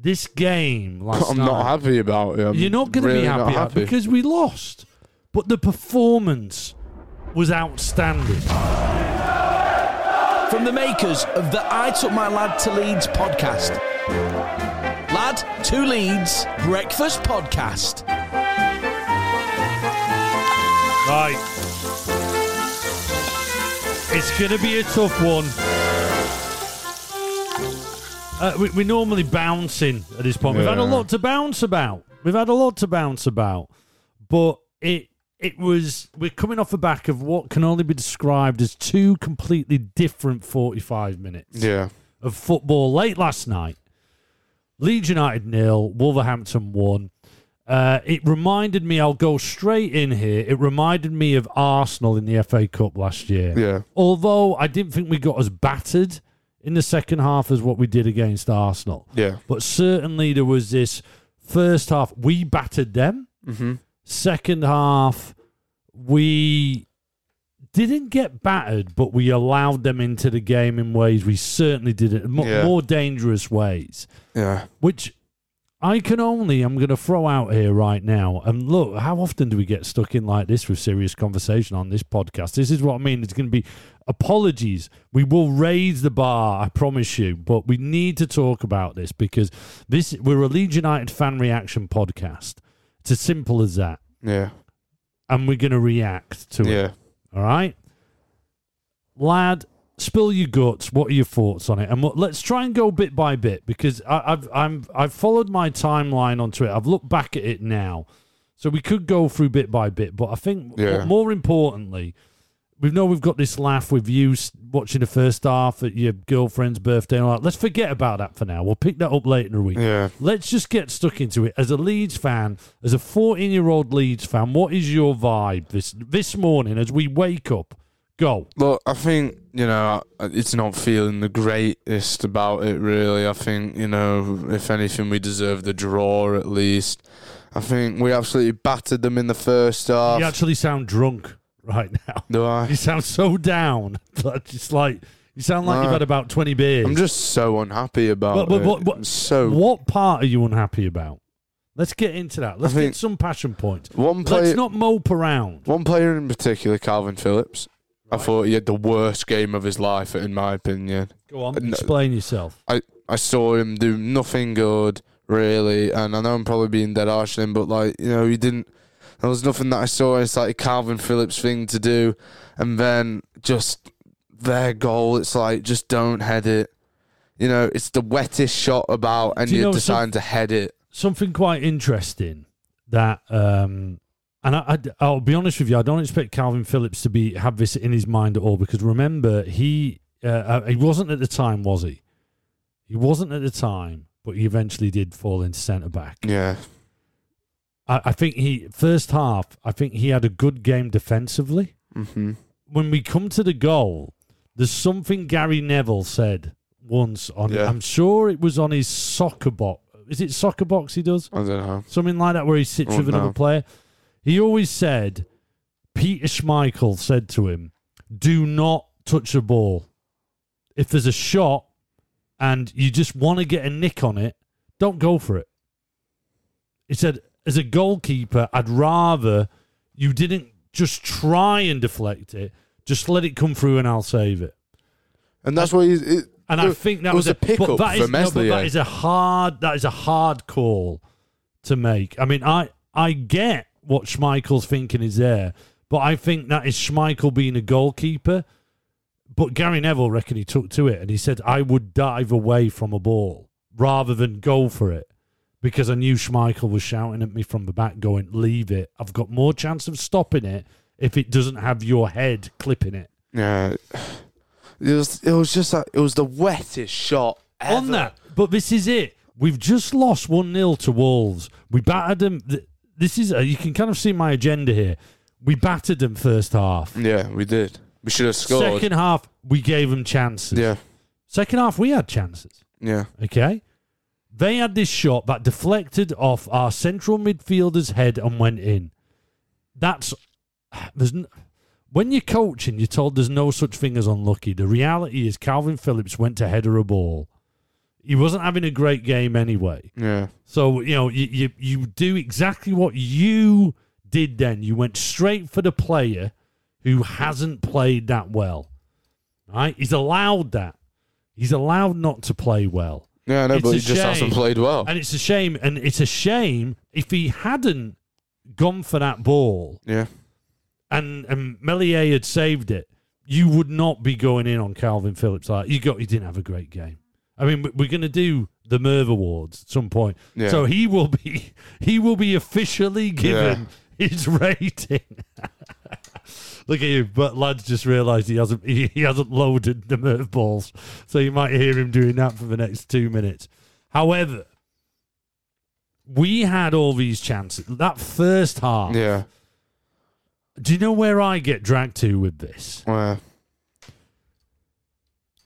this game last I'm night. not happy about it. I'm You're not going to really be not happy, because we lost. But the performance was outstanding. From the makers of the I Took My Lad to Leeds podcast. Lad to Leeds Breakfast Podcast. Right. It's going to be a tough one. Uh, we, we're normally bouncing at this point. We've had a lot to bounce about. We've had a lot to bounce about. But it it was we're coming off the back of what can only be described as two completely different 45 minutes Yeah. of football late last night. Leeds United nil, Wolverhampton one. Uh, it reminded me. I'll go straight in here. It reminded me of Arsenal in the FA Cup last year. Yeah. Although I didn't think we got as battered in the second half as what we did against Arsenal. Yeah. But certainly there was this first half we battered them. Mm-hmm. Second half we didn't get battered, but we allowed them into the game in ways we certainly didn't, mo- Yeah. more dangerous ways. Yeah. Which I can only, I'm going to throw out here right now. And look, how often do we get stuck in like this with serious conversation on this podcast? This is what I mean. It's going to be apologies. We will raise the bar, I promise you. But we need to talk about this because this we're a Leeds United fan reaction podcast. It's as simple as that. Yeah. And we're going to react to it. Yeah. All right, lad, spill your guts. What are your thoughts on it? And what, let's try and go bit by bit because I, I've I'm I've followed my timeline onto it. I've looked back at it now, so we could go through bit by bit. But I think Yeah. more importantly, we know we've got this laugh with you watching the first half at your girlfriend's birthday and all that. Let's forget about that for now. We'll pick that up later in the week. Yeah. Let's just get stuck into it. As a Leeds fan, as a 14 year old Leeds fan, what is your vibe this this morning as we wake up? Go. Look, I think you know it's not feeling the greatest about it. Really, I think you know if anything, we deserve the draw at least. I think we absolutely battered them in the first half. You actually sound drunk right now. Do I? You sound so down. It's like you sound like you've had about 20 beers. I'm just so unhappy about But- but what- I'm so What part are you unhappy about? Let's get into that. Let's get some passion points. one player. Let's not mope around. One player in particular, Kalvin Phillips. I thought he had the worst game of his life, in my opinion. Go on, No. explain yourself. I, I saw him do nothing good, really, and I know I'm probably being dead harsh on him, but like you know, he didn't. There was nothing that I saw. It's like a Kalvin Phillips thing to do, and then just their goal. It's like just don't head it. You know, it's the wettest shot about, and you you're know deciding to head it. something quite interesting that um and I, I, will be honest with you, I don't expect Kalvin Phillips to be have this in his mind at all because remember he uh, uh, he wasn't at the time, was he? He wasn't at the time, but he eventually did fall into centre back. Yeah, I, I think he first half. I think he had a good game defensively. hmm When we come to the goal, there's something Gary Neville said once on. Yeah. I'm sure it was on his soccer box. Is it soccer box he does? I don't know. something like that, where he sits with another no. player. He always said, Peter Schmeichel said to him, "Do not touch a ball. If there's a shot and you just want to get a nick on it, don't go for it." He said, "As a goalkeeper, I'd rather you didn't just try and deflect it, just let it come through and I'll save it." And that's what he's. It, And I think that it was a pickup that for is- no, that is a hard. That is a hard call to make. I mean, I I get what Schmeichel's thinking is there, but I think that is Schmeichel being a goalkeeper. But Gary Neville reckon he took to it and he said, "I would dive away from a ball rather than go for it." Because I knew Schmeichel was shouting at me from the back, going, "Leave it! I've got more chance of stopping it if it doesn't have your head clipping it." Yeah, it was. It was just. Like, it was the wettest shot ever. on that. But this is it. We've just lost 1 0 to Wolves. We battered them. Th- This is, uh, you can kind of see my agenda here. We battered them first half. Yeah, we did. We should have scored. Second half, we gave them chances. Yeah, Second half, we had chances. yeah, Okay. They had this shot that deflected off our central midfielder's head and went in. That's there's n- when you're coaching, you're told there's no such thing as unlucky. The reality is Kalvin Phillips went to header a ball. He wasn't having a great game anyway. Yeah. So you know, you, you you do exactly what you did. Then you went straight for the player who hasn't played that well. Right? He's allowed that. He's allowed not to play well, Yeah, I know, It's but he just hasn't played well. and it's a shame. And it's a shame if he hadn't gone for that ball Yeah. and and Meslier had saved it. You would not be going in on Kalvin Phillips like you got. He didn't have a great game. I mean, we- we're going to do the Merv Awards at some point, Yeah. so he will be he will be officially given his rating. Look at you, but lads just realised he hasn't he, he hasn't loaded the Merv balls, so you might hear him doing that for the next two minutes. However, we had all these chances. That first half, Yeah. do you know where I get dragged to with this? Well,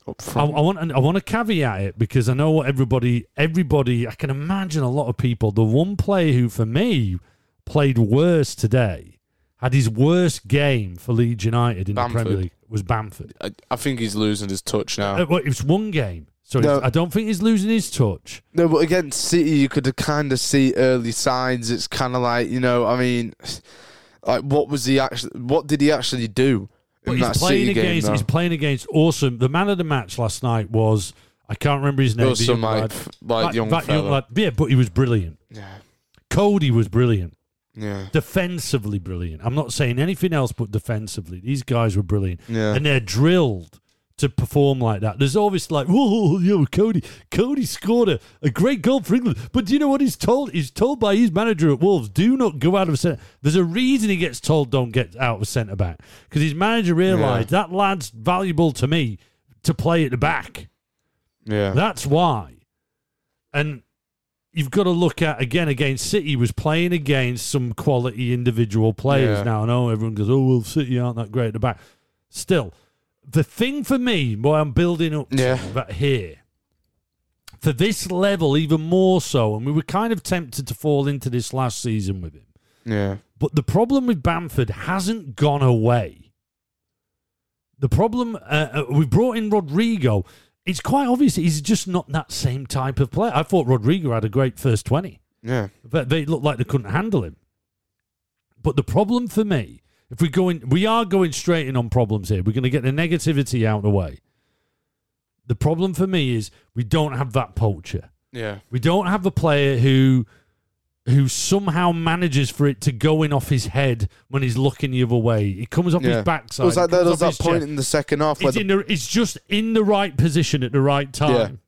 up I, I want I want to caveat it because I know what everybody everybody I can imagine a lot of people. The one player who for me played worse today had his worst game for Leeds United in the Premier League was Bamford. I, I think he's losing his touch now. Uh, well, it was one game, so No. I don't think he's losing his touch. No, but against City, you could kind of see early signs. It's kind of like you know, I mean, like what was he actually? What did he actually do But he's playing game? against though? he's playing against awesome. The man of the match last night was I can't remember his name. was some young like, lad. like That- young that fella. lad. Yeah, but he was brilliant. Yeah, Coady was brilliant. yeah, defensively brilliant. I'm not saying anything else but defensively. These guys were brilliant. Yeah. And they're drilled to perform like that. There's always like, whoa, yo, Coady. Coady scored a, a great goal for England. But do you know what he's told? He's told by his manager at Wolves, do not go out of centre. There's a reason he gets told don't get out of centre back. Because his manager realised that lad's valuable to me to play at the back. yeah, That's why. And you've got to look at again against City he was playing against some quality individual players. Yeah. Now I know everyone goes, "Oh well, City aren't that great at the back." Still, the thing for me, what I'm building up to Yeah. that here, for this level even more so, and we were kind of tempted to fall into this last season with him. yeah, But the problem with Bamford hasn't gone away. The problem, uh, uh, we brought in Rodrigo. It's quite obvious he's just not that same type of player. I thought Rodrigo had a great first 20, yeah, but they looked like they couldn't handle him. But the problem for me, if we go in, we are going straight in on problems here. We're going to get the negativity out of the way. The problem for me is we don't have that poacher. yeah. We don't have a player who who somehow manages for it to go in off his head when he's looking the other way. It comes off yeah. his backside. It was like it there comes was off that his point chest. in the second half where It's, the, in the, it's just in the right position at the right time.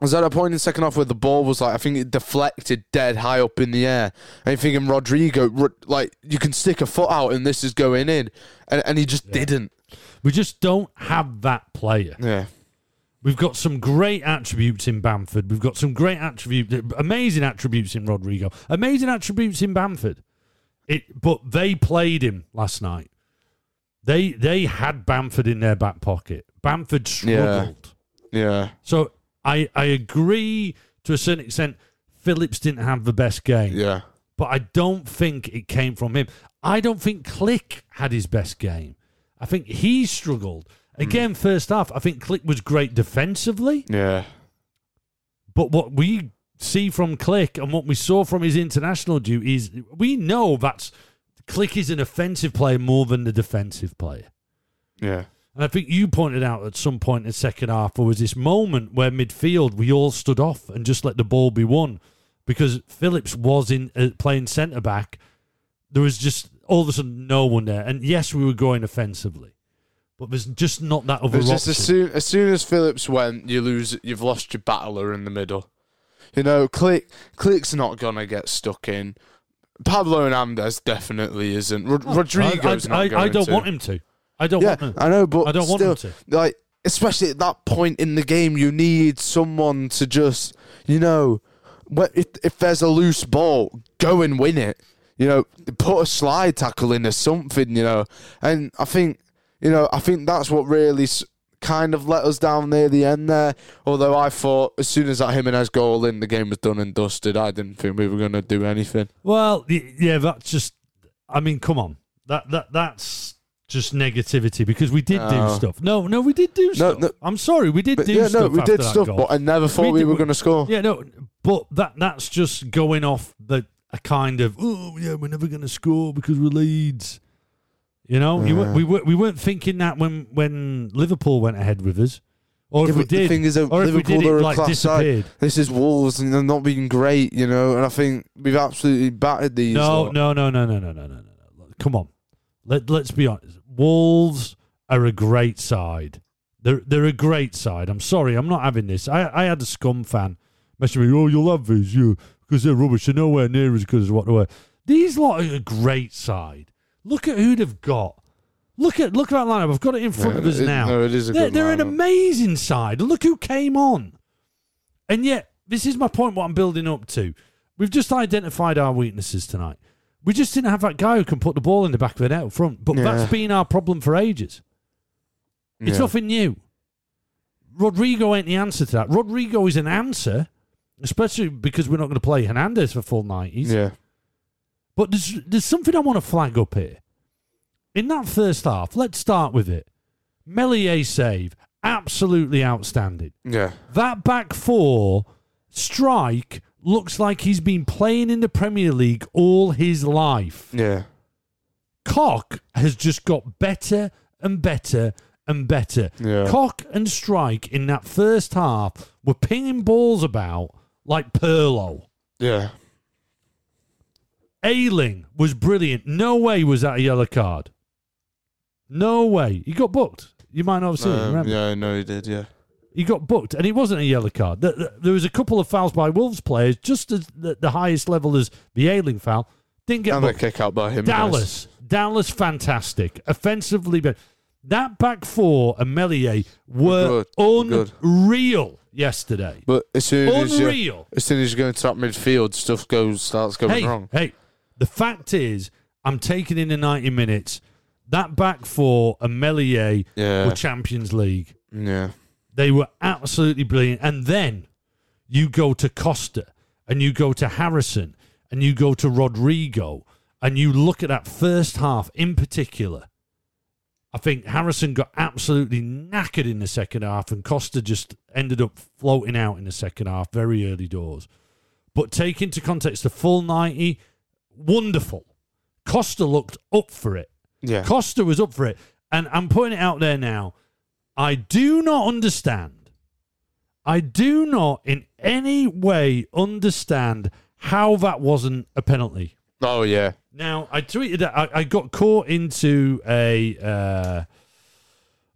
Was at a point in the second half where the ball was like I think it deflected dead high up in the air, and you're thinking Rodrigo, like you can stick a foot out and this is going in, and and he just didn't. We just don't have that player. Yeah, We've got some great attributes in Bamford. We've got some great attributes, amazing attributes in Rodrigo, amazing attributes in Bamford. It, but they played him last night. They they had Bamford in their back pocket. Bamford struggled. yeah, So I I agree to a certain extent. Phillips didn't have the best game, yeah, but I don't think it came from him. I don't think Klich had his best game. I think he struggled hmm. again. First half, I think Klich was great defensively, yeah, but what we see from Klich and what we saw from his international duties, we know that Klich is an offensive player more than the defensive player. yeah, And I think you pointed out at some point in the second half there was this moment where midfield we all stood off and just let the ball be won because Phillips was in uh, playing centre back. There was just all of a sudden no one there, and yes, we were going offensively, but there's just not that other just as soon as soon as Phillips went, you lose. You've lost your battler in the middle. You know, Klich Klich's not gonna get stuck in. Pablo Hernandez definitely isn't. Rod- Rodrigo's I, I, not going I don't to. want him to. I don't Yeah, want him. I know, but I don't want still, him to. Like, especially at that point in the game, you need someone to just, you know, if if there's a loose ball, go and win it. You know, put a slide tackle in or something. You know, and I think, you know, I think that's what really kind of let us down near the end there. Although I thought as soon as that Jimenez goal in, the game was done and dusted. I didn't think we were going to do anything. Well, yeah, that's just. I mean, come on. That that that's just negativity because we did do No. stuff. No, no, we did do No, stuff. no. I'm sorry, we did But do yeah, stuff. no, we after did that stuff, goal. but I never thought We did- were going to score. Yeah, no, but that that's just going off the a kind of oh yeah, we're never going to score because we're Leeds. You know, you, we were, we weren't thinking that when when Liverpool went ahead with us, or Yeah, if we but the did, thing is that or if we Liverpool did, are it a like class side. disappeared. This is Wolves, and they're not being great, you know. And I think we've absolutely battered these. No, lot. no, no, no, no, no, no, no, no. Come on, let let's be honest. Wolves are a great side. They're they're a great side. I'm sorry, I'm not having this. I I had a scum fan messaging me. Oh, you'll have these, you because they're rubbish. They're nowhere near as good as what they were. These lot are a great side. Look at who they've got. Look at look at that lineup. I've got it in front of us it- now. no, it is a they're, good they're an amazing side. Look who came on. And yet, this is my point. What I'm building up to. We've just identified our weaknesses tonight. We just didn't have that guy who can put the ball in the back of the net up front. But Yeah. that's been our problem for ages. It's Yeah. nothing new. Rodrigo ain't the answer to that. Rodrigo is an answer, especially because we're not going to play Hernandez for full 90s. Yeah, But there's, there's something I want to flag up here. In that first half, let's start with it. Meslier save, absolutely outstanding. yeah, That back four Struijk looks like he's been playing in the Premier League all his life. yeah, Koch has just got better and better and better. Yeah. Koch and Struijk in that first half were pinging balls about like Pirlo. yeah. Ayling was brilliant. No way was that a yellow card. No way. He got booked. You might not have seen it. Um, Remember? yeah, I know he did. Yeah, He got booked, and it wasn't a yellow card. There, was a couple of fouls by Wolves players, just as the, highest level as the Ayling foul. Didn't get and a kick out by him. Dallas, Dallas, fantastic. Offensively, but that back four and Meslier were Good, good. unreal yesterday. But as soon as Unreal. as soon as you go into that midfield, stuff goes starts going Hey, wrong. hey, the fact is, I'm taking in the 90 minutes. That back four and Meslier Yeah. were Champions League. Yeah, They were absolutely brilliant. And then you go to Costa and you go to Harrison and you go to Rodrigo and you look at that first half in particular. I think Harrison got absolutely knackered in the second half and Costa just ended up floating out in the second half, very early doors. But take into context the full 90, wonderful. Costa looked up for it. yeah, Costa was up for it. And I'm putting it out there now. I do not understand. I do not in any way understand how that wasn't a penalty. oh yeah, Now, I tweeted that I, I got caught into a. Uh,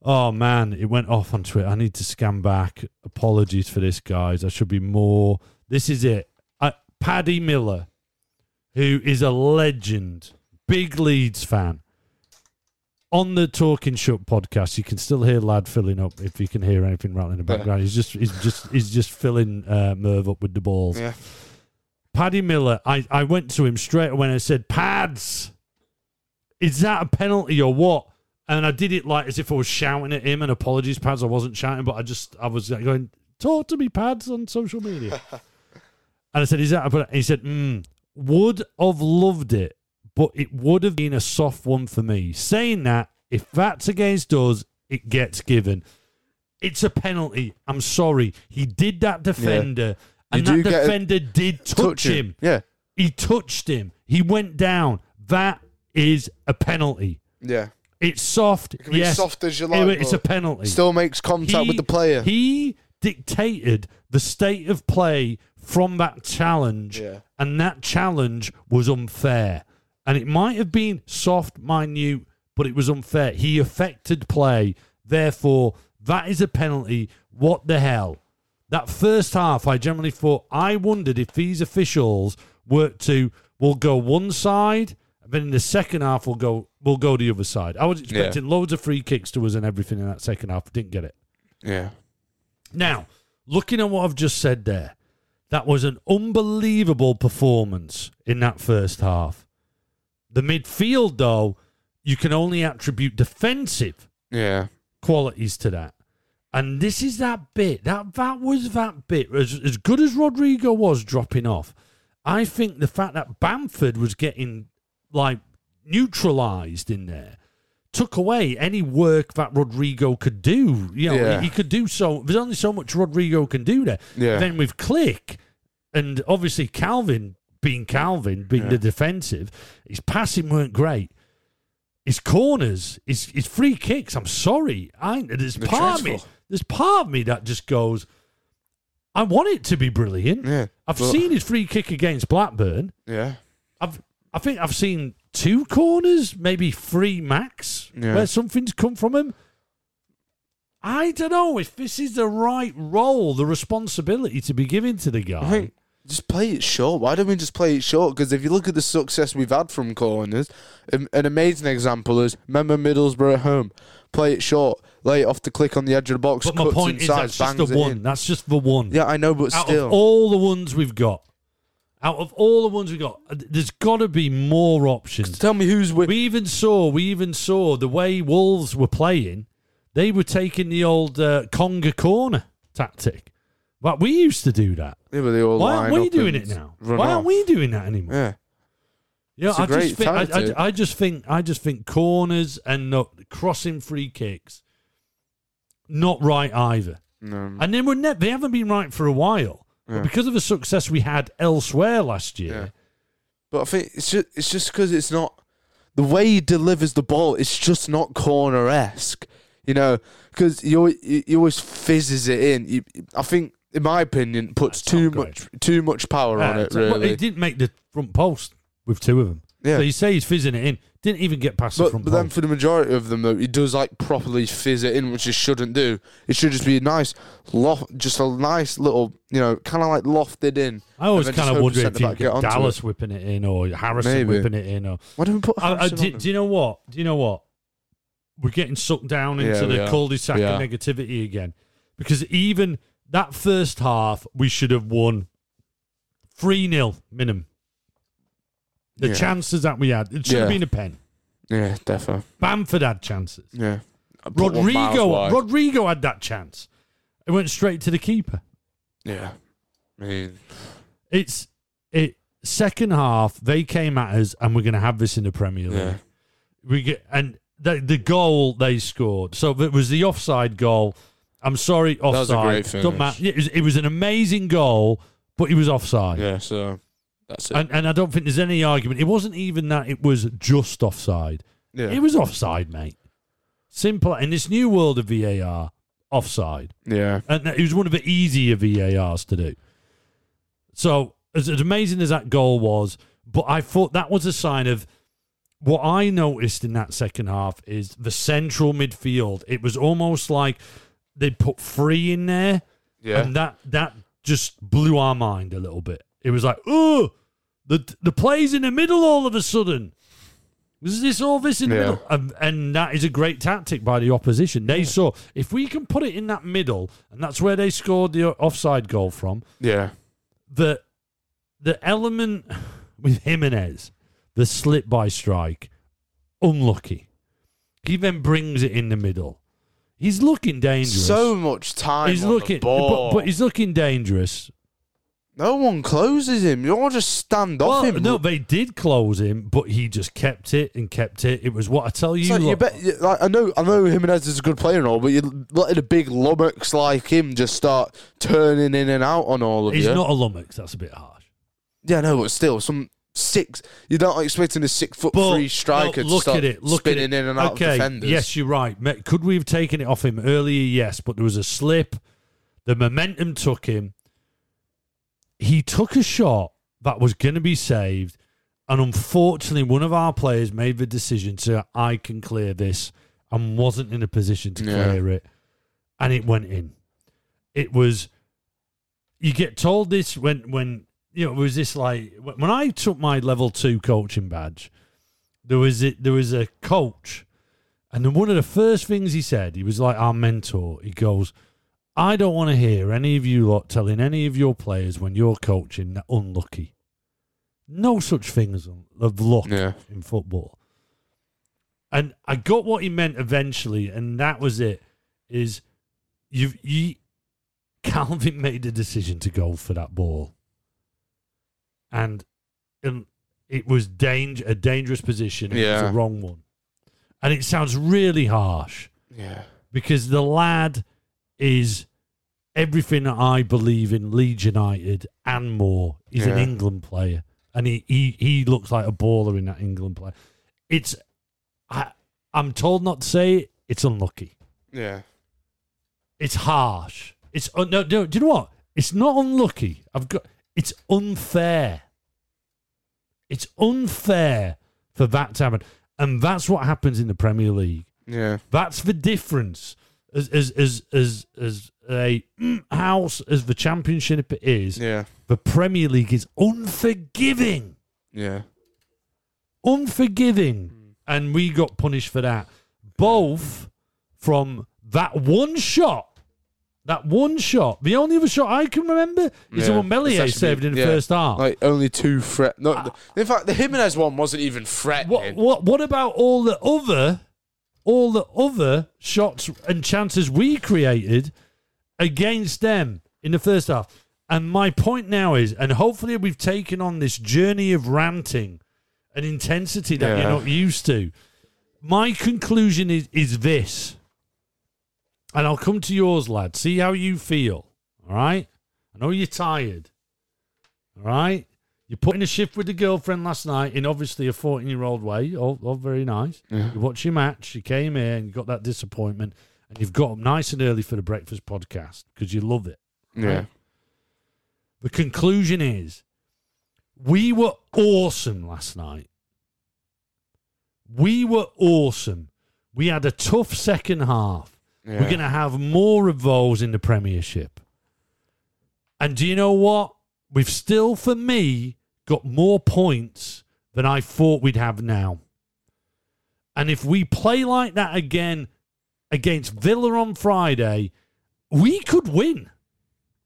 oh, man, it went off on Twitter. I need to scan back. Apologies for this, guys. I should be more. This is it. Uh, Paddy Miller, who is a legend, big Leeds fan. On the Talking Shut podcast, you can still hear lad filling up if you can hear anything rattling in the background. He's just he's just he's just filling uh, Merv up with the balls. yeah. Paddy Miller, I, I went to him straight away and I said, Pads, is that a penalty or what? And I did it like as if I was shouting at him and apologies, Pads. I wasn't shouting, but I just, I was like going, talk to me, Pads, on social media. and I said, is that a penalty? He said, mm, would have loved it, but it would have been a soft one for me. Saying that, if that's against us, it gets given. It's a penalty. I'm sorry. He did that defender, and that get a- defender did touch, him. Yeah, He touched him. He went down. That is a penalty. yeah. It's soft. can be yes. soft as you Yeah, like, It's a penalty. Still makes contact He- with the player. He dictated the state of play from that challenge, Yeah. and that challenge was unfair. And it might have been soft, minute, but it was unfair. He affected play. Therefore, that is a penalty. What the hell? That first half, I generally thought, I wondered if these officials were to, will go one side, and then in the second half, we'll go, we'll go the other side. I was expecting loads of free kicks to us and everything in that second half. Didn't get it. yeah, Now, looking at what I've just said there, that was an unbelievable performance in that first half. The midfield, though, you can only attribute defensive yeah, qualities to that. And this is that bit. That that was that bit. As, as good as Rodrigo was dropping off, I think the fact that Bamford was getting like neutralized in there took away any work that Rodrigo could do. You know, Yeah. he, he could do so. There's only so much Rodrigo can do there. Yeah. Then with Klich and obviously Kalvin being Kalvin, being Yeah. the defensive, his passing weren't great. His corners, his his free kicks. I'm sorry, I there's part of me. There's part of me that just goes. I want it to be brilliant. Yeah, I've but- seen his free kick against Blackburn. Yeah. I've I think I've seen two corners, maybe three max, Yeah. where something's come from him. I don't know if this is the right role, the responsibility to be given to the guy. I think just play it short. Why don't we just play it short? Because if you look at the success we've had from corners, an, an amazing example is remember Middlesbrough at home. Play it short, lay it off the Klich on the edge of the box, but my cuts point is inside, that's just the one. in. That's just the one. Yeah, I know, but out still, of all the ones we've got, out of all the ones we've got, uh, there's got to be more options. tell me who's with. We even saw, we even saw the way Wolves were playing. They were taking the old uh, conga corner tactic. But we used to do that. Yeah, but they all Why aren't we up doing and it now? Why aren't we doing that anymore? Yeah, Yeah, It's a I great just think I, tactic. I, I just think I just think corners and not crossing free kicks, not right either. no, And then we're ne- they haven't been right for a while. Yeah. But because of the success we had elsewhere last year, Yeah. but I think it's just it's just because it's not the way he delivers the ball. It's just not corner esque, you know. Because he, he always fizzes it in. He, I think, in my opinion, puts That's too not great. much too much power on it. well, Really, he didn't make the front post with two of them. yeah. So you say he's fizzing it in, didn't even get past the But, front but then post. for the majority of them, though, he does like properly fizz it in, which he shouldn't do. It should just be a nice loft, just a nice little, you know, kind of like lofted in. I always and then kind of hope wonder the if you centre-back get get onto Dallas whipping it in or Harrison Maybe. whipping it in or Why don't we put? I, I, Harrison do, on him? do you know what? Do you know what? We're getting sucked down into we the are. cul-de-sac We of are. negativity again. Because even that first half, we should have won 3 0 minimum. The Yeah. chances that we had, it should have Yeah. been a pen. Yeah, definitely. Bamford had chances. Yeah. I put one miles Rodrigo, wide. Rodrigo had that chance. It went straight to the keeper. yeah. I mean, It's it second half. They came at us, and we're going to have this in the Premier League. yeah. we get and the the goal they scored. So it was the offside goal. I'm sorry, offside. was a great Doesn't matter. It was, it was an amazing goal, but he was offside. Yeah, so that's it. And and I don't think there's any argument. It wasn't even that it was just offside. yeah. It was offside, mate. Simple. In this new world of VAR, offside. yeah. And it was one of the easier VARs to do. So, as, as amazing as that goal was, but I thought that was a sign of what I noticed in that second half is the central midfield. It was almost like they put three in there, Yeah. and that that just blew our mind a little bit. It was like, oh, the the plays in the middle all of a sudden. Was this all this in the Yeah. middle? And, and that is a great tactic by the opposition. They saw if we can put it in that middle, and that's where they scored the offside goal from. yeah. The the element with Jimenez, the slip by Struijk, unlucky. He then brings it in the middle. He's looking dangerous. So much time he's on looking, but, but he's looking dangerous. no one closes him. You all just stand off him. no, they did close him, but he just kept it and kept it. It was what I tell you. Like you bet, like, I know, I know Jimenez is a good player and all, but you letting a big lummox like him just start turning in and out on all of he's you. not a lummox. That's a bit harsh. yeah, no, but still, some six. You're not expecting a six foot But three striker no, to look at it. Look spinning at it. in and out okay, of defenders. Yes, you're right. Could we have taken it off him earlier? Yes, but there was a slip. The momentum took him. He took a shot that was going to be saved, and unfortunately, one of our players made the decision to I can clear this, and wasn't in a position to Yeah. clear it, and it went in. It was. You get told this when when you know it was this like when I took my level two coaching badge there was a, there was a coach, and then one of the first things he said, he was like our mentor. He goes, "I don't want to hear any of you lot telling any of your players when you're coaching that unlucky. No such thing as of luck Yeah. in football." And I got what he meant eventually, and that was it. Is you've you Kalvin made the decision to go for that ball, and and it was danger a dangerous position. It was Yeah. the wrong one, And it sounds really harsh Yeah. because the lad is everything that I believe in Leeds United and more. He's an England player, and he, he he looks like a baller in that England player. It's I I'm told not to say it. It's unlucky. Yeah. It's harsh. It's uh, no, no. Do you know what? It's not unlucky. I've got. It's unfair. It's unfair for that to happen, and that's what happens in the Premier League. Yeah. That's the difference. As as as as as a house as the Championship is, Yeah. the Premier League is unforgiving, Yeah. unforgiving, hmm. and we got punished for that. Both from that one shot. That one shot. The only other shot I can remember is the Yeah. one Meslier saved in the yeah. first half. Like only two threat. No, ah. in fact, the Jimenez one wasn't even threatening. What what what about all the other all the other shots and chances we created against them in the first half? And my point now is, and hopefully we've taken on this journey of ranting and intensity that Yeah. you're not used to. My conclusion is is this. And I'll come to yours, lad. See how you feel. All right? I know you're tired. All right? You put in a shift with the girlfriend last night in obviously a 14 year old way. All, all very nice. Yeah. You watched your match. You came here and you got that disappointment. And you've got up nice and early for the breakfast podcast because you love it. Yeah. The conclusion is we were awesome last night. We were awesome. We had a tough second half. Yeah. We're going to have more of those in the Premiership. And do you know what? We've still, for me, got more points than I thought we'd have now. And if we play like that again against Villa on Friday, we could win.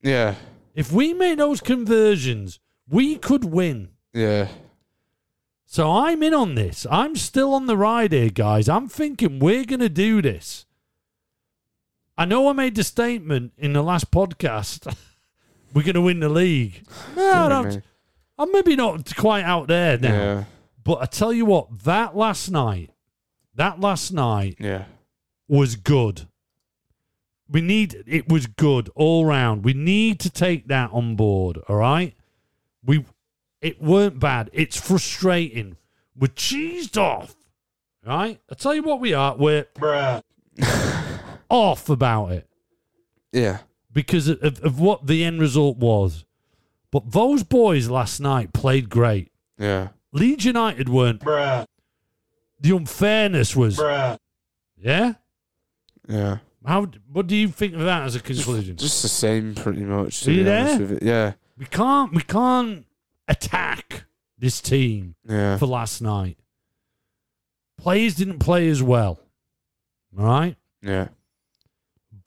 Yeah. If we make those conversions, we could win. Yeah. So I'm in on this. I'm still on the ride here, guys. I'm thinking we're going to do this. I know I made the statement in the last podcast. we're going to win the league. No, I don't- I'm maybe not quite out there now. Yeah. But I tell you what, that last night, that last night Yeah. was good. We need it was good all round. We need to take that on board, all right? We it weren't bad. It's frustrating. We're cheesed off. Right? I tell you what we are, we're off about it Yeah. because of, of, of what the end result was. But those boys last night played great. Yeah. Leeds United weren't. The unfairness was. Yeah? Yeah. How? What do you think of that as a conclusion? Just the same, pretty much. To Are you be there? with it. Yeah. We can't. We can't attack this team Yeah. for last night. Players didn't play as well. All right, Yeah.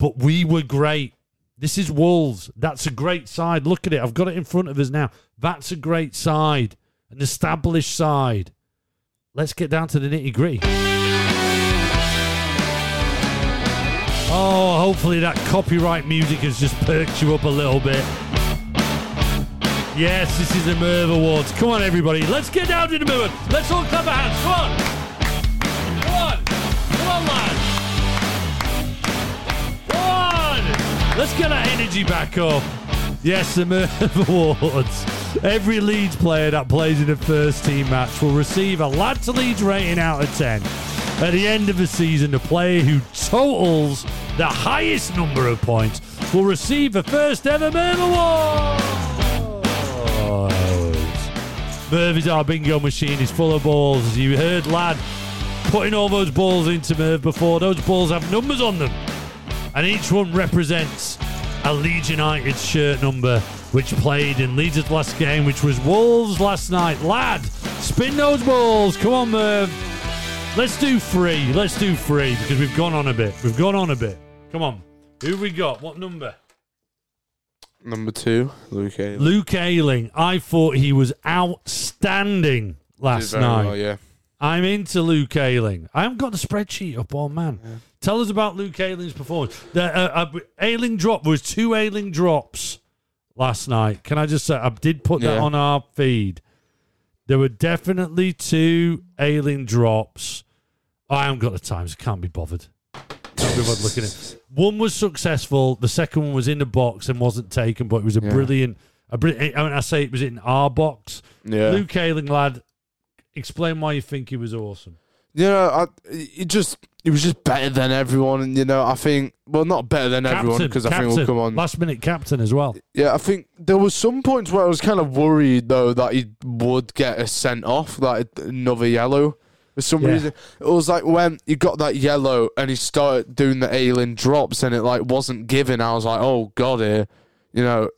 But we were great. This is Wolves. That's a great side. Look at it. I've got it in front of us now. That's a great side, an established side. Let's get down to the nitty gritty. Oh, hopefully that copyright music has just perked you up a little bit. Yes, this is the Merv Awards. Come on, everybody. Let's get down to the Merv. Let's all clap our hands. Come on. Come on. Come on, lads. Let's get our energy back up. Yes, the Merv Awards. Every Leeds player that plays in a first team match will receive a lad to Leeds rating out of 10. At the end of the season, the player who totals the highest number of points will receive the first ever Merv Award. Merv is our bingo machine. He's full of balls. As you heard, lad, putting all those balls into Merv before. Those balls have numbers on them. And each one represents a Leeds United shirt number, which played in Leeds' last game, which was Wolves last night. Lad, spin those balls. Come on, Merv. Let's do three. Let's do three because we've gone on a bit. We've gone on a bit. Come on. Who we got? What number? Number two, Luke Ayling. Luke Ayling. I thought he was outstanding last night. well, yeah. I'm into Luke Ayling. I haven't got the spreadsheet up, oh man. Tell us about Luke Ayling's performance. The, uh, uh, Ayling drop was two Ayling drops last night. Can I just say I did put that Yeah. on our feed. There were definitely two Ayling drops, I haven't got the times. I can't be bothered. Can't be bothered looking at. it. One was successful. The second one was in the box and wasn't taken, but it was a Yeah. brilliant. A brilliant. I mean, I say it was in our box. Yeah. Luke Ayling, lad, explain why you think he was awesome. Yeah, I, it just he was just better than everyone, and you know, I think well, not better than everyone because I think we'll come on. last minute captain as well. Yeah, I think there was some points where I was kind of worried though that he would get a sent off, like another yellow. For some Yeah. reason, it was like when he got that yellow and he started doing the Ayling drops and it like wasn't given. I was like, oh god, here, you know.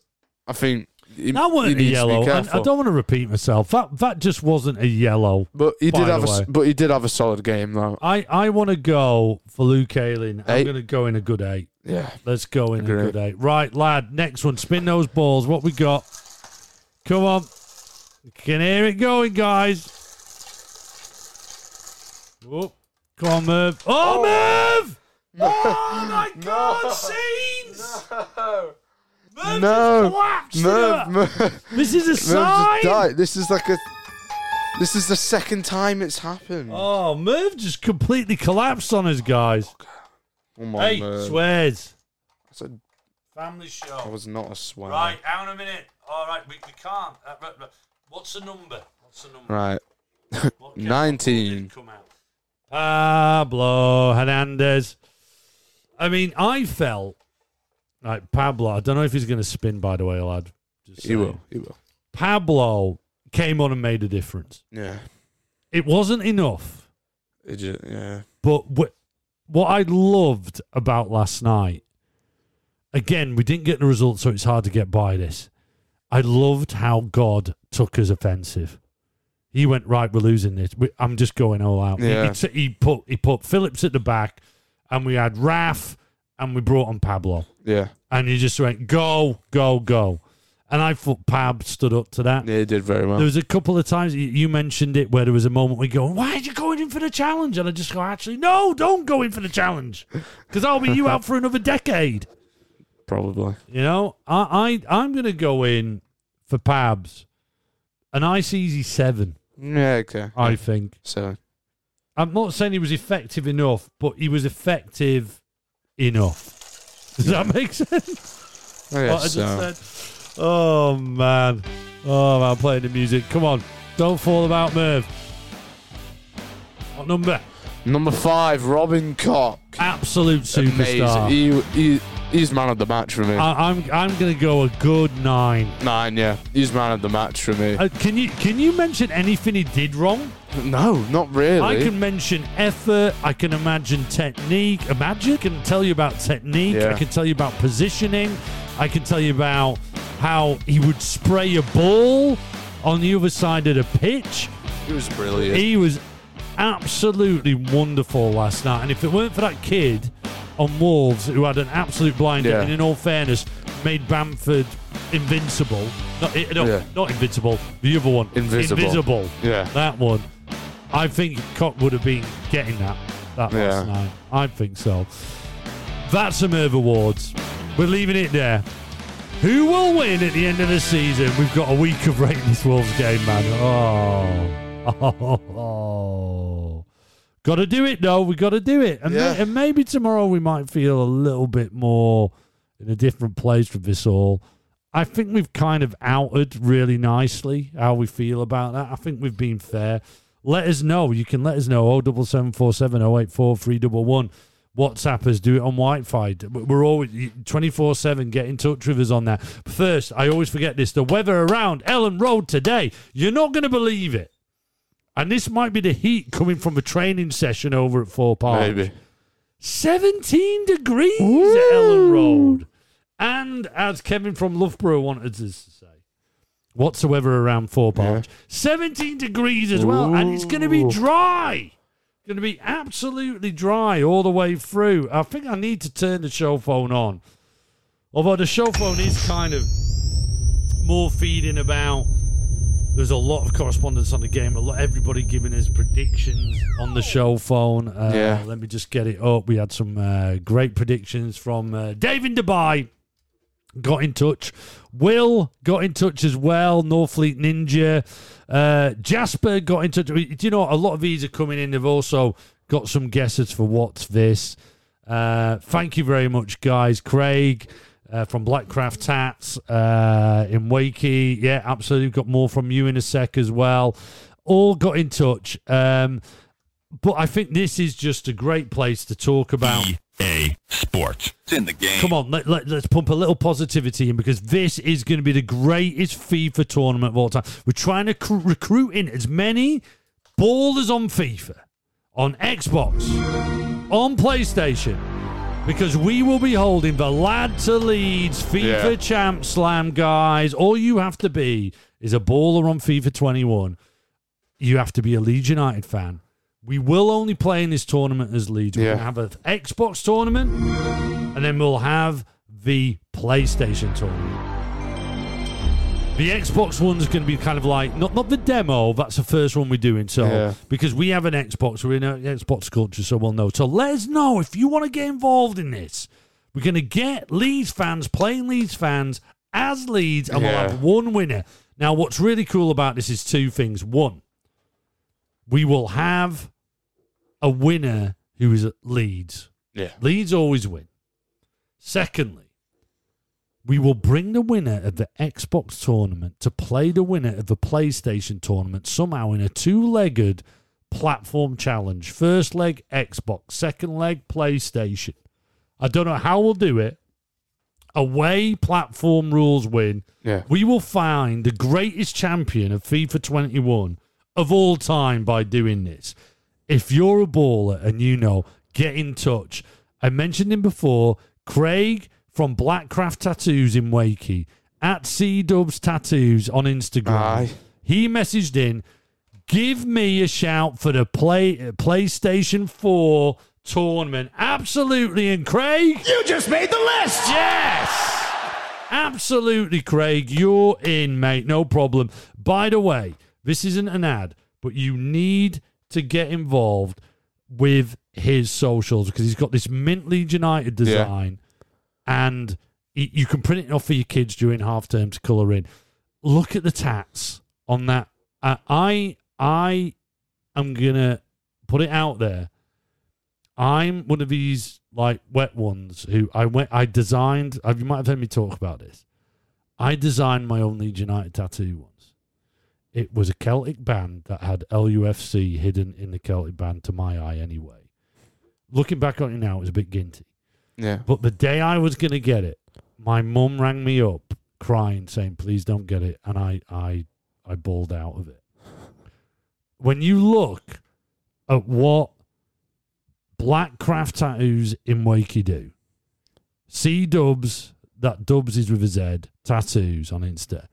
I think he, That wasn't a needs to be yellow. And I don't want to repeat myself. That that just wasn't a yellow. but he by did the have a, s- way. but he did have a solid game though. I, I want to go for Luke Ayling. I'm going to go in a good eight. Yeah, Let's go in a good eight. Right, lad. Next one. Spin those balls. What we got? Come on. Can hear it going, guys. Oh, come on, Merv. Oh, oh. Merv! Oh my God! Scenes! No. collapsed. Merv, Merv, Merv, this is a sign. died. This is like a. This is the second time it's happened. Oh, Merv just completely collapsed on us, guys. Come on, hey, Merv. swears. I said Family that show. was not a swear. Right, hang on a minute. All right, we, we can't. Uh. What's the number? What's the number? Right. 19. come out? Pablo Hernandez. I mean, I felt like Pablo. I don't know if he's going to spin. By the way, lad. Just He saying. will. He will. Pablo came on and made a difference. Yeah. It wasn't enough, It just, yeah. but wh- what I loved about last night. Again, we didn't get the result, so it's hard to get by this. I loved how God took us offensive. He went right. We're losing this. We, I'm just going all out. He- Yeah. He, t- he put he put Phillips at the back, and we had Raf, and we brought on Pablo, Yeah. and he just went go go go, and I thought Pab stood up to that. Yeah, he did very well. There was a couple of times you- you mentioned it where there was a moment we go, "Why are you going in for the challenge?" And I just go, "Actually, no, don't go in for the challenge, because I'll be you out for another decade." Probably. You know, I, I I'm gonna go in for Pabs, a nice easy seven. Yeah, okay. I think. So, I'm not saying he was effective enough, but he was effective enough. Does that make sense? I guess just so. said. Oh man, oh man, playing the music. Come on, don't fall about Merv. What number? Number five, Robin Koch. Absolute superstar. Amazing. He, he, he's man of the match for me. I, I'm I'm gonna go a good nine. Nine, yeah. He's man of the match for me. Uh, can you can you mention anything he did wrong? No, not really. I can mention effort. I can imagine technique. Imagine. I can tell you about technique. Yeah. I can tell you about positioning. I can tell you about how he would spray a ball on the other side of the pitch. He was brilliant. He was absolutely wonderful last night. And if it weren't for that kid on Wolves who had an absolute blinder, Yeah. and in all fairness, made Bamford invincible. Not, no, Yeah. not invincible. The other one. Invisible. Invisible. yeah. That one. I think Koch would have been getting that that last Yeah. night. I think so. That's some Merv Awards. We're leaving it there. Who will win at the end of the season? We've got a week of rating this Wolves game, man. Oh. oh. Got to do it, though. We've got to do it. And, Yeah. may- and maybe tomorrow we might feel a little bit more in a different place with this all. I think we've kind of outed really nicely how we feel about that. I think we've been fair. Let us know. You can let us know. Oh, double seven four seven oh eight four three double one. WhatsApp us. Do it on Wi-Fi. We're always twenty four seven. Get in touch with us on that. First, I always forget this. The weather around Elland Road today. You're not going to believe it. And this might be the heat coming from a training session over at Thorp Arch. Maybe. 17 degrees at Elland Road. And as Kevin from Loughborough wanted us to say, whatsoever around Thorp Arch, 17 degrees as well. And it's going to be dry. Going to be absolutely dry all the way through. I think I need to turn the show phone on. Although the show phone is kind of more feeding about. There's a lot of correspondence on the game. A lot, everybody giving his predictions on the show phone. Uh, Yeah. Let me just get it up. We had some uh, great predictions from uh, Dave in Dubai. Got in touch. Will got in touch as well. Northfleet Ninja. Uh, Jasper got in touch. Do you know a lot of these are coming in? They've also got some guesses for what's this. Uh, thank you very much, guys. Craig uh, from Blackcraft Tats uh, in Wakey. Yeah, absolutely. Got more from you in a sec as well. All got in touch. Um, but I think this is just a great place to talk about. EA Sports. It's in the game. Come on, let, let, us pump a little positivity in because this is going to be the greatest FIFA tournament of all time. We're trying to cr- recruit in as many ballers on FIFA, on Xbox, on PlayStation, because we will be holding the Lad to Leeds FIFA Yeah. Champ Slam, guys. All you have to be is a baller on FIFA 21. You have to be a Leeds United fan. We will only play in this tournament as Leeds. We're Yeah. going to have an Xbox tournament, and then we'll have the PlayStation tournament. The Xbox one's going to be kind of like not not the demo. That's the first one we're doing. So Yeah. because we have an Xbox, we're in an Xbox culture, so we'll know. So let us know if you want to get involved in this. We're going to get Leeds fans playing Leeds fans as Leeds, and we'll have one winner. Now, what's really cool about this is two things. One, we will have a winner who is at Leeds. Yeah. Leeds always win. Secondly, we will bring the winner of the Xbox tournament to play the winner of the PlayStation tournament somehow in a two legged platform challenge. First leg, Xbox. Second leg, PlayStation. I don't know how we'll do it. Away platform rules win. Yeah. We will find the greatest champion of FIFA 21 of all time by doing this. If you're a baller and you know, get in touch. I mentioned him before, Craig from Blackcraft Tattoos in Wakey at C Dubs Tattoos on Instagram. Aye. He messaged in, "Give me a shout for the play PlayStation 4 tournament." Absolutely, and Craig, You just made the list! Yes! Absolutely, Craig. You're in, mate. No problem. By the way, this isn't an ad, but you need to get involved with his socials because he's got this Mint Leeds United design and y- you can print it off for your kids during half term to colour in. Look at the tats on that. Uh, I I am gonna put it out there. I'm one of these like wet ones who I went. I designed. uh, You might have heard me talk about this. I designed my own Leeds United tattoo once. It was a Celtic band that had LUFC hidden in the Celtic band to my eye anyway. Looking back on it now, it was a bit ginty. Yeah. But the day I was going to get it, my mum rang me up crying, saying, "Please don't get it," and I, I, I bawled out of it. When you look at what Black Craft Tattoos in Wakey do, C Dubs, that Dubs is with a Z, tattoos on Insta,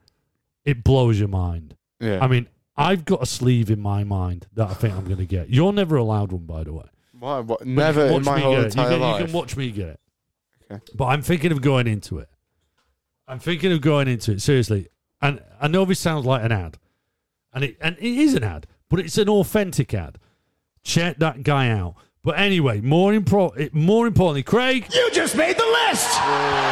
it blows your mind. Yeah. I mean, I've got a sleeve in my mind that I think I'm going to get. You're never allowed one, by the way. Why? What? Never in my whole entire you can, life. You can watch me get it. Okay. But I'm thinking of going into it. I'm thinking of going into it seriously. And I know this sounds like an ad, and it and it is an ad, but it's an authentic ad. Check that guy out. But anyway, more impro- eh, more importantly, Craig, You just made the list!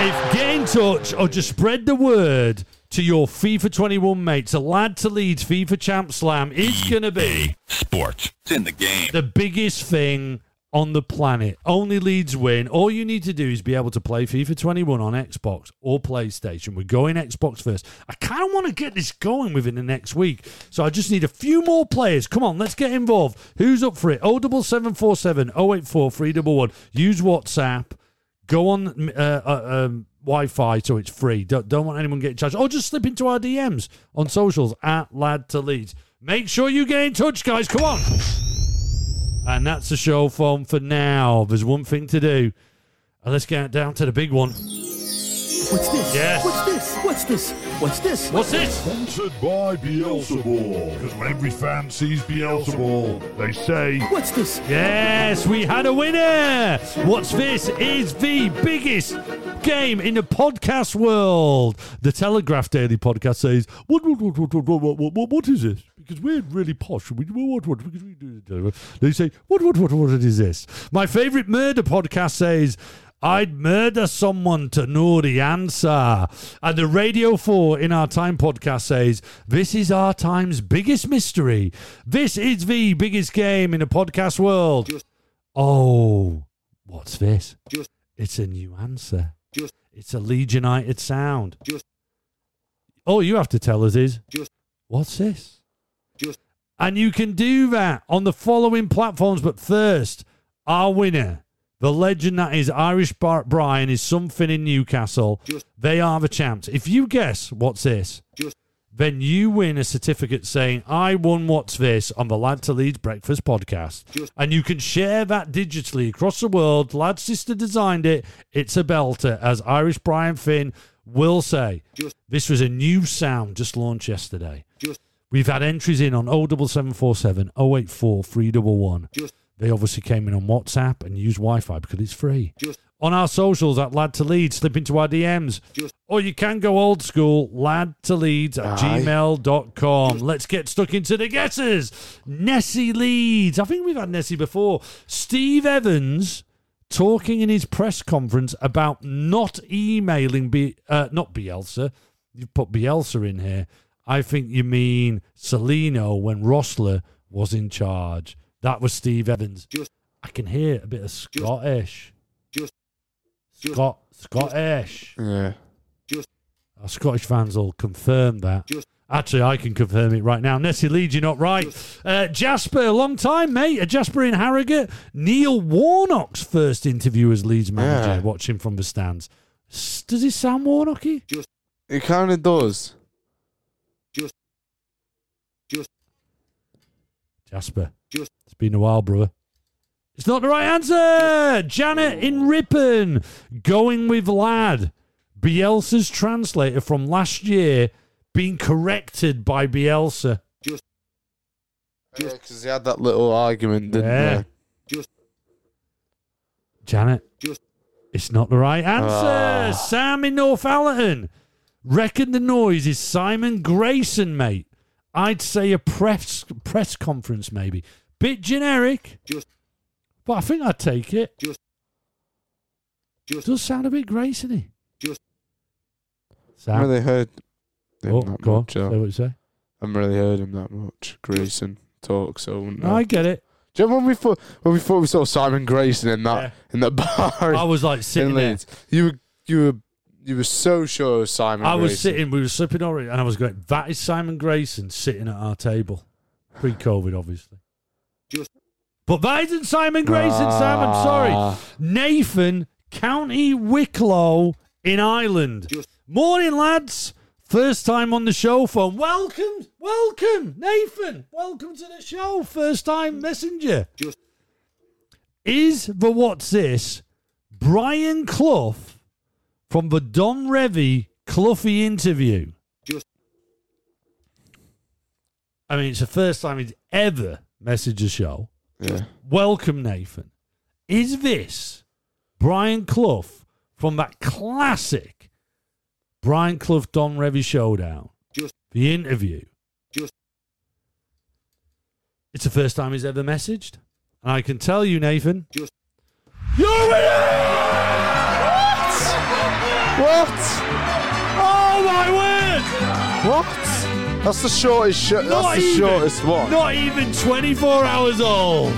if get in touch or just spread the word to your FIFA 21 mates, a lad to Leeds FIFA Champ Slam is going to be Sports. It's in the game. the biggest thing on the planet. Only Leeds win. All you need to do is be able to play FIFA 21 on Xbox or PlayStation. We're going Xbox first. I kind of want to get this going within the next week. So I just need a few more players. Come on, let's get involved. Who's up for it? 07747 084 311. Use WhatsApp. Go on uh, uh, um, Wi-Fi so it's free. Don't, don't want anyone getting charged. Or just slip into our DMs on socials at Lad to Leeds. Make sure you get in touch, guys. Come on. And that's the show phone for now. There's one thing to do. And let's get down to the big one. What's this? Yes. What's this? What's this? What's this? What's this? Sponsored by Beelzebul. Because when every fan sees Beelzebul, they say, What's this? Yes, we had a winner. What's this? Is the biggest game in the podcast world. The Telegraph Daily Podcast says, "What, what, what, what, what, what, what, what, what is this?" Because we're really posh. We, what, what, because we do the They say, "What, what, what, what is this?" My favorite murder podcast says. I'd murder someone to know the answer. And the Radio 4 in our time podcast says, This is our time's biggest mystery. This is the biggest game in the podcast world. Oh, what's this? Just- It's a new answer. Just- It's a Leeds United sound. Just- All you have to tell us is, Just- what's this? Just- And you can do that on the following platforms. But first, our winner, the legend that is Irish Bar- Brian, is something in Newcastle. Just- They are the champs. If you guess what's this, Just- then you win a certificate saying, I won What's This on the Lad to Leeds Breakfast podcast. Just- and you can share that digitally across the world. Lad sister designed it. It's a belter, as Irish Brian Finn will say. This was a new sound just launched yesterday. We've had entries in on 07747 084 311. They obviously came in on WhatsApp and use Wi Fi because it's free. Just- on our socials at Lad to Leeds, slip into our DMs. Just- or you can go old school, lad to leeds at Aye. gmail.com. Let's get stuck into the guesses. Nessie Leeds. I think we've had Nessie before. Steve Evans talking in his press conference about not emailing, B, uh, not Bielsa. You've put Bielsa in here. I think you mean Cellino when Rossler was in charge. That was Steve Evans. Just- I can hear a bit of Scottish. Just- just- Scot Scottish. Yeah. Our Scottish fans will confirm that. Just- Actually, I can confirm it right now. Nessie Leeds, you're not right. Uh, Jasper, long time, mate. Uh, Jasper in Harrogate. Neil Warnock's first interview as Leeds manager. Yeah. Watch him from the stands. S- Does he sound Warnocky? It kind of does. Jasper. Just- It's been a while, brother. It's not the right answer. Janet in Ripon. Going with lad. Bielsa's translator from last year being corrected by Bielsa. Yeah, because they had that little argument, didn't Yeah. they? Janet. Just- It's not the right answer. Ah. Sam in Northallerton. Reckon the noise is Simon Grayson, mate. I'd say a press press conference, maybe. Bit generic. Just- But I think I'd take it. Just- just- Does sound a bit Grayson-y. Just- I Sam. haven't really heard him oh, that go on. much. Say uh, what you say. I haven't really heard him that much. Grayson talk, so I No. I get it. Do you remember when we thought when we thought we saw Simon Grayson in that Yeah. in that bar I was like sitting there. Leeds? You were you were you were so sure it was Simon. I was sitting, we were slipping over it, and I was going, that is Simon Grayson sitting at our table. Pre COVID, obviously. Just- but that isn't Simon Grayson, Sam. I'm sorry. Ah. Nathan, County Wicklow in Ireland. Just- Morning, lads. First time on the show phone. Welcome, welcome, Nathan. Welcome to the show. First time messenger. Just- Is the what's this Brian Clough from the Don Revie Cloughie interview? Just- I mean, it's the first time he's ever messaged a show. Yeah. Welcome, Nathan. Is this Brian Clough from that classic Brian Clough Don Revie showdown? Just- the interview. Just- It's the first time he's ever messaged. And I can tell you, Nathan. Just- You're a winner! What? Oh, my word! What? That's the shortest. Sh- that's Not the even- shortest one. Not even 24 hours old.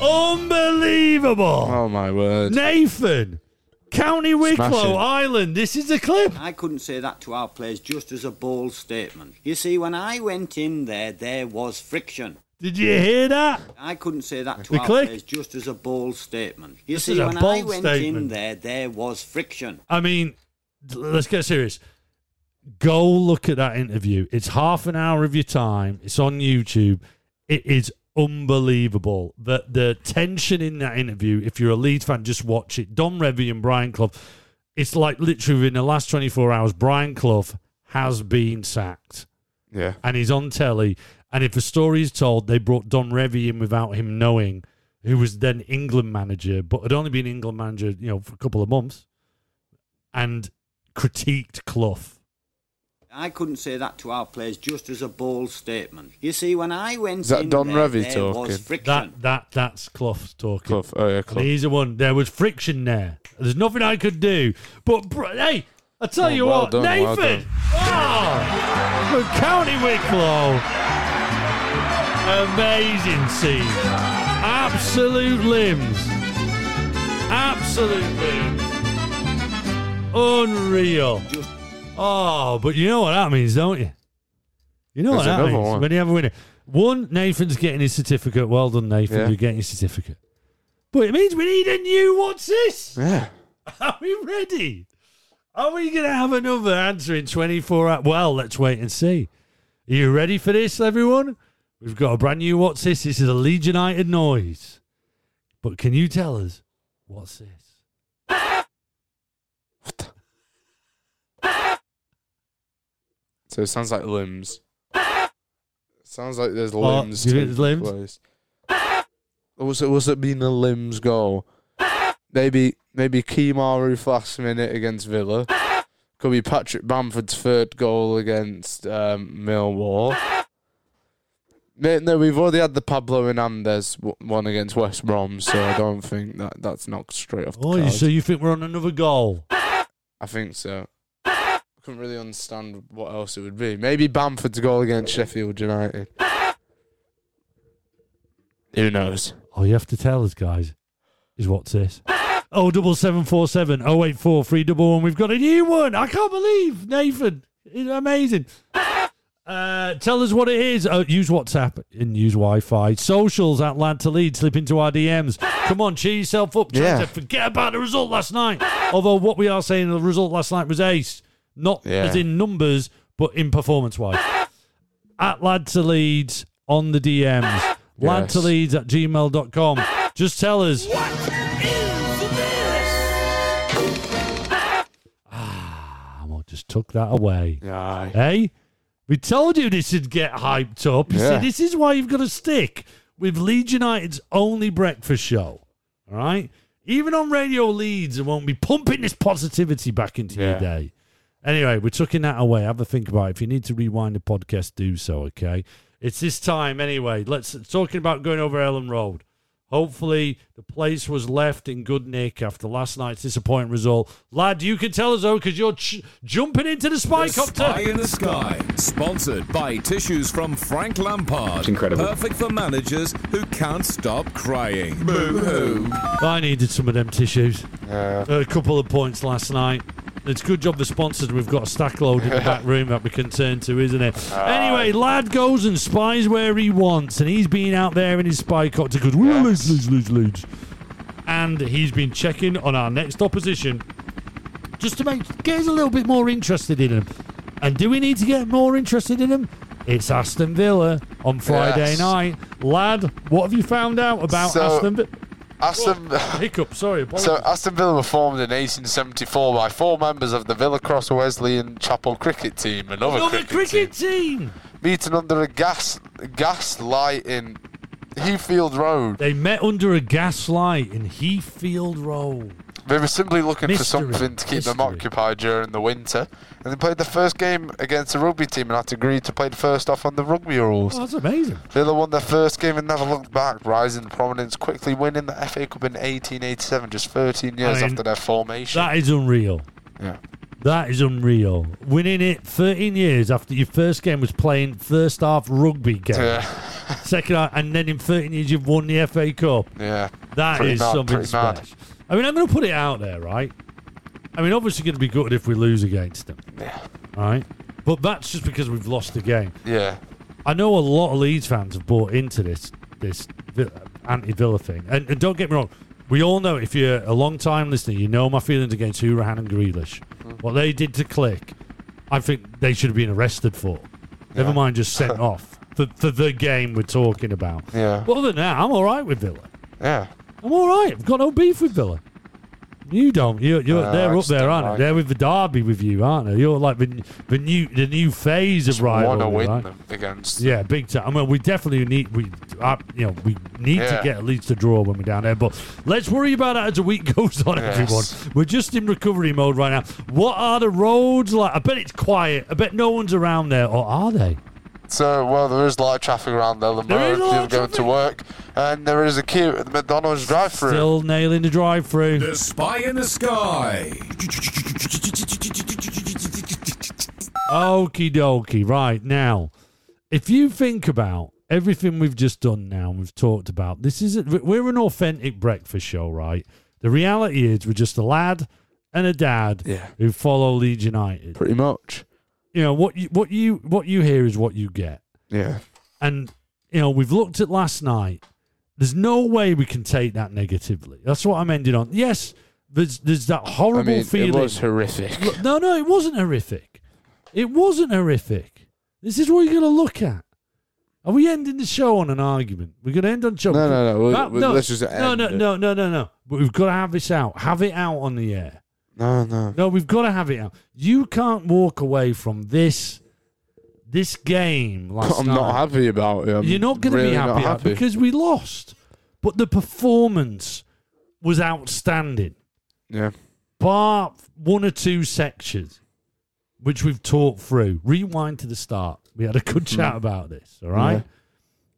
Unbelievable. oh my word! Nathan, County Wicklow, Ireland. This is a clip. I couldn't say that to our players just as a bold statement. You see, when I went in there, there was friction. Did you hear that? I couldn't say that to The our click. players just as a bold statement. You This see, when I went statement. in there, there was friction. I mean, let's get serious. Go look at that interview. It's half an hour of your time. It's on YouTube. It is unbelievable. The the tension in that interview. If you're a Leeds fan, just watch it. Don Revie and Brian Clough. It's like literally within the last 24 hours, Brian Clough has been sacked Yeah. and he's on telly. And if a story is told, they brought Don Revie in without him knowing, who was then England manager, but had only been England manager, you know, for a couple of months, and critiqued Clough. I couldn't say that to our players just as a bold statement. You see, when I went Is that in Don there, Revie there talking? was friction. That that that's Clough's talking. Clough. Oh yeah, Clough. he's the one. There was friction there. There's nothing I could do. But br- hey, I tell Oh, you well what, done, well Nathan. oh, ah, from County Wicklow. Amazing scene. Absolute limbs. Absolute limbs. Unreal. Just Oh, but you know what that means, don't you? You know what that another means one. when you have a winner. One, Nathan's getting his certificate. Well done, Nathan. Yeah. You're getting your certificate. But it means we need a new what's this? Yeah. Are we ready? Are we going to have another answer in 24 hours? Well, let's wait and see. Are you ready for this, everyone? We've got a brand new what's this? This is a Leeds United noise. But can you tell us what's this? So it sounds like limbs. sounds like there's What? limbs. Do you think taking there's limbs? place. Was it was it being a limbs goal? Maybe maybe Kemar Roofe last minute against Villa. Could be Patrick Bamford's third goal against um, Millwall. No, no, we've already had the Pablo Hernandez w- one against West Brom, so I don't think that that's knocked straight off the Oh, you, cards. so you think we're on another goal? I think so. Couldn't really understand what else it would be. Maybe Bamford's goal against Sheffield United. Who knows? All you have to tell us, guys, is what's this? Oh, double seven four seven oh eight four three double one. We've got a new one. I can't believe Nathan. It's amazing. Uh, tell us what it is. Uh, use WhatsApp and use Wi-Fi. Socials at Lad to Lead. Slip into our DMs. Come on, cheer yourself up. Try Yeah. to forget about the result last night. Although what we are saying, the result last night was ace, not Yeah. as in numbers, but in performance-wise. at Lad to Leeds on the DMs. Lad to Yes. Leeds at gmail.com. Just tell us. What is this? Ah, well, just took that away. Yeah. Hey, we told you this would get hyped up. You see, Yeah. this is why you've got to stick with Leeds United's only breakfast show. All right? Even on Radio Leeds, it won't be pumping this positivity back into your day. Anyway, we're tucking that away. Have a think about it. If you need to rewind the podcast, do so, okay? It's this time anyway. Let's talking about going over Elland Road. Hopefully, the place was left in good nick after last night's disappointing result. Lad, you can tell us though, because you're ch- jumping into the spy Spy copter. in the Sky, sponsored by Tissues from Frank Lampard. It's incredible. Perfect for managers who can't stop crying. Boo hoo. I needed some of them tissues. Yeah. A couple of points last night. It's a good job the sponsors. We've got a stack load in the back room that we can turn to, isn't it? Ah. anyway, lad goes and spies where he wants, and he's been out there in his spy copter because we're Leeds, Leeds, Leeds. And he's been checking on our next opposition just to make get us a little bit more interested in him. And do we need to get more interested in him? It's Aston Villa on Friday Yes. night. Lad, what have you found out about So- Aston Villa? Aston, Hiccup, sorry. apologies. so Aston Villa were formed in 1874 by four members of the Villa Cross Wesleyan Chapel cricket team, another, Another cricket, cricket team, team. meeting under a gas gas light in Heathfield Road. They met under a gaslight in Heathfield Road. They were simply looking for something to keep them occupied during the winter, and they played the first game against a rugby team and had to agree to play the first off on the rugby rules. Oh, that's amazing. Villa won their first game and never looked back, rising to prominence, quickly winning the FA Cup in 1887, just 13 years I mean, after their formation. That is unreal. yeah. That is unreal. Winning it 13 years after your first game was playing first half rugby game, Yeah, second half, and then in 13 years you've won the FA Cup. yeah. That Pretty is mad, something pretty mad. I mean, I'm going to put it out there, right? I mean, obviously, going to be good if we lose against them, Yeah. right? But that's just because we've lost the game. Yeah. I know a lot of Leeds fans have bought into this this Vi- uh, anti-Villa thing, and, and don't get me wrong, we all know if you're a long time listener, you know my feelings against Hourihane and Grealish. Mm. What they did to Klich, I think they should have been arrested for. Never Yeah. mind, just sent off for, for the game we're talking about. Yeah. But other than that, I'm all right with Villa. Yeah. I'm all right. I've got no beef with Villa. You don't. You're, you're No, they're I up there, aren't like they? They're with the derby with you, aren't they? You're like the, the new the new phase of Want to rivalry, win right? them against. Yeah, big time. I mean, we definitely need we, uh, you know, we need to get at least a draw when we're down there. But let's worry about that as the week goes on. Yes. Everyone, we're just in recovery mode right now. What are the roads like? I bet it's quiet. I bet no one's around there, or are they? So, well, there is a lot of traffic around Elland There is Road. a lot People of going to work, and there is a queue at the McDonald's drive-through. Still nailing the drive-through. The Spy in the Sky. Okie dokie. Right now, if you think about everything we've just done now and we've talked about, this is a, we're an authentic breakfast show, right? The reality is we're just a lad and a dad Yeah. who follow Leeds United. Pretty much. You know what you what you what you hear is what you get. Yeah. And you know we've looked at last night. There's no way we can take that negatively. That's what I'm ending on. Yes, there's there's that horrible I mean, feeling. it was horrific. No, no, it wasn't horrific. It wasn't horrific. This is what you're going to look at. Are we ending the show on an argument? We're going to end on show. No, no, no. That- we'll- let's just no, no, no, no, no, no. But we've got to have this out. Have it out on the air. No, no. No, we've got to have it out. You can't walk away from this this game last I'm night. not happy about it. I'm You're not going to really be not happy, happy. because we lost. But the performance was outstanding. Yeah. bar one or two sections, which we've talked through. Rewind to the start. We had a good mm-hmm. chat about this. All right.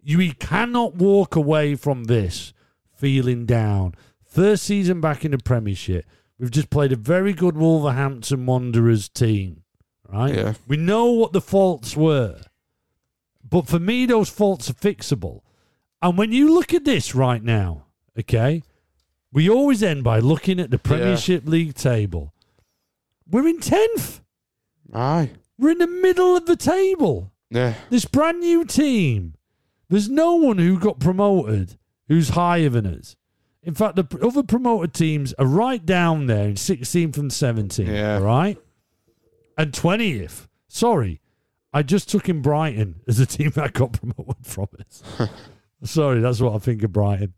You we cannot walk away from this feeling down. First season back in the Premiership, we've just played a very good Wolverhampton Wanderers team. Right. Yeah. We know what the faults were, but for me, those faults are fixable. And when you look at this right now, okay, we always end by looking at the Premiership League table. We're in 10th. Aye. We're in the middle of the table. Yeah. This brand new team. There's no one who got promoted who's higher than us. In fact, the other promoted teams are right down there in 16th and 17th. Yeah. All right? And 20th. Sorry. I just took in Brighton as a team that got promoted from us. Sorry, that's what I think of Brighton.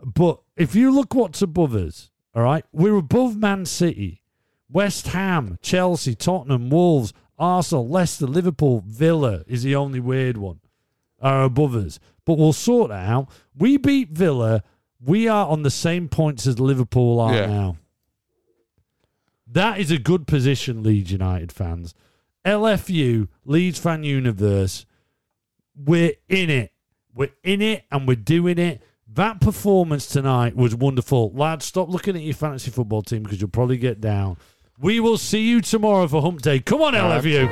But if you look what's above us, all right, we're above Man City, West Ham, Chelsea, Tottenham, Wolves, Arsenal, Leicester, Liverpool, Villa is the only weird one are above us. But we'll sort that out. We beat Villa. We are on the same points as Liverpool are Yeah. now. That is a good position, Leeds United fans. LFU, Leeds Fan Universe, we're in it. We're in it and we're doing it. That performance tonight was wonderful. Lads, stop looking at your fantasy football team because you'll probably get down. We will see you tomorrow for Hump Day. Come on, LFU.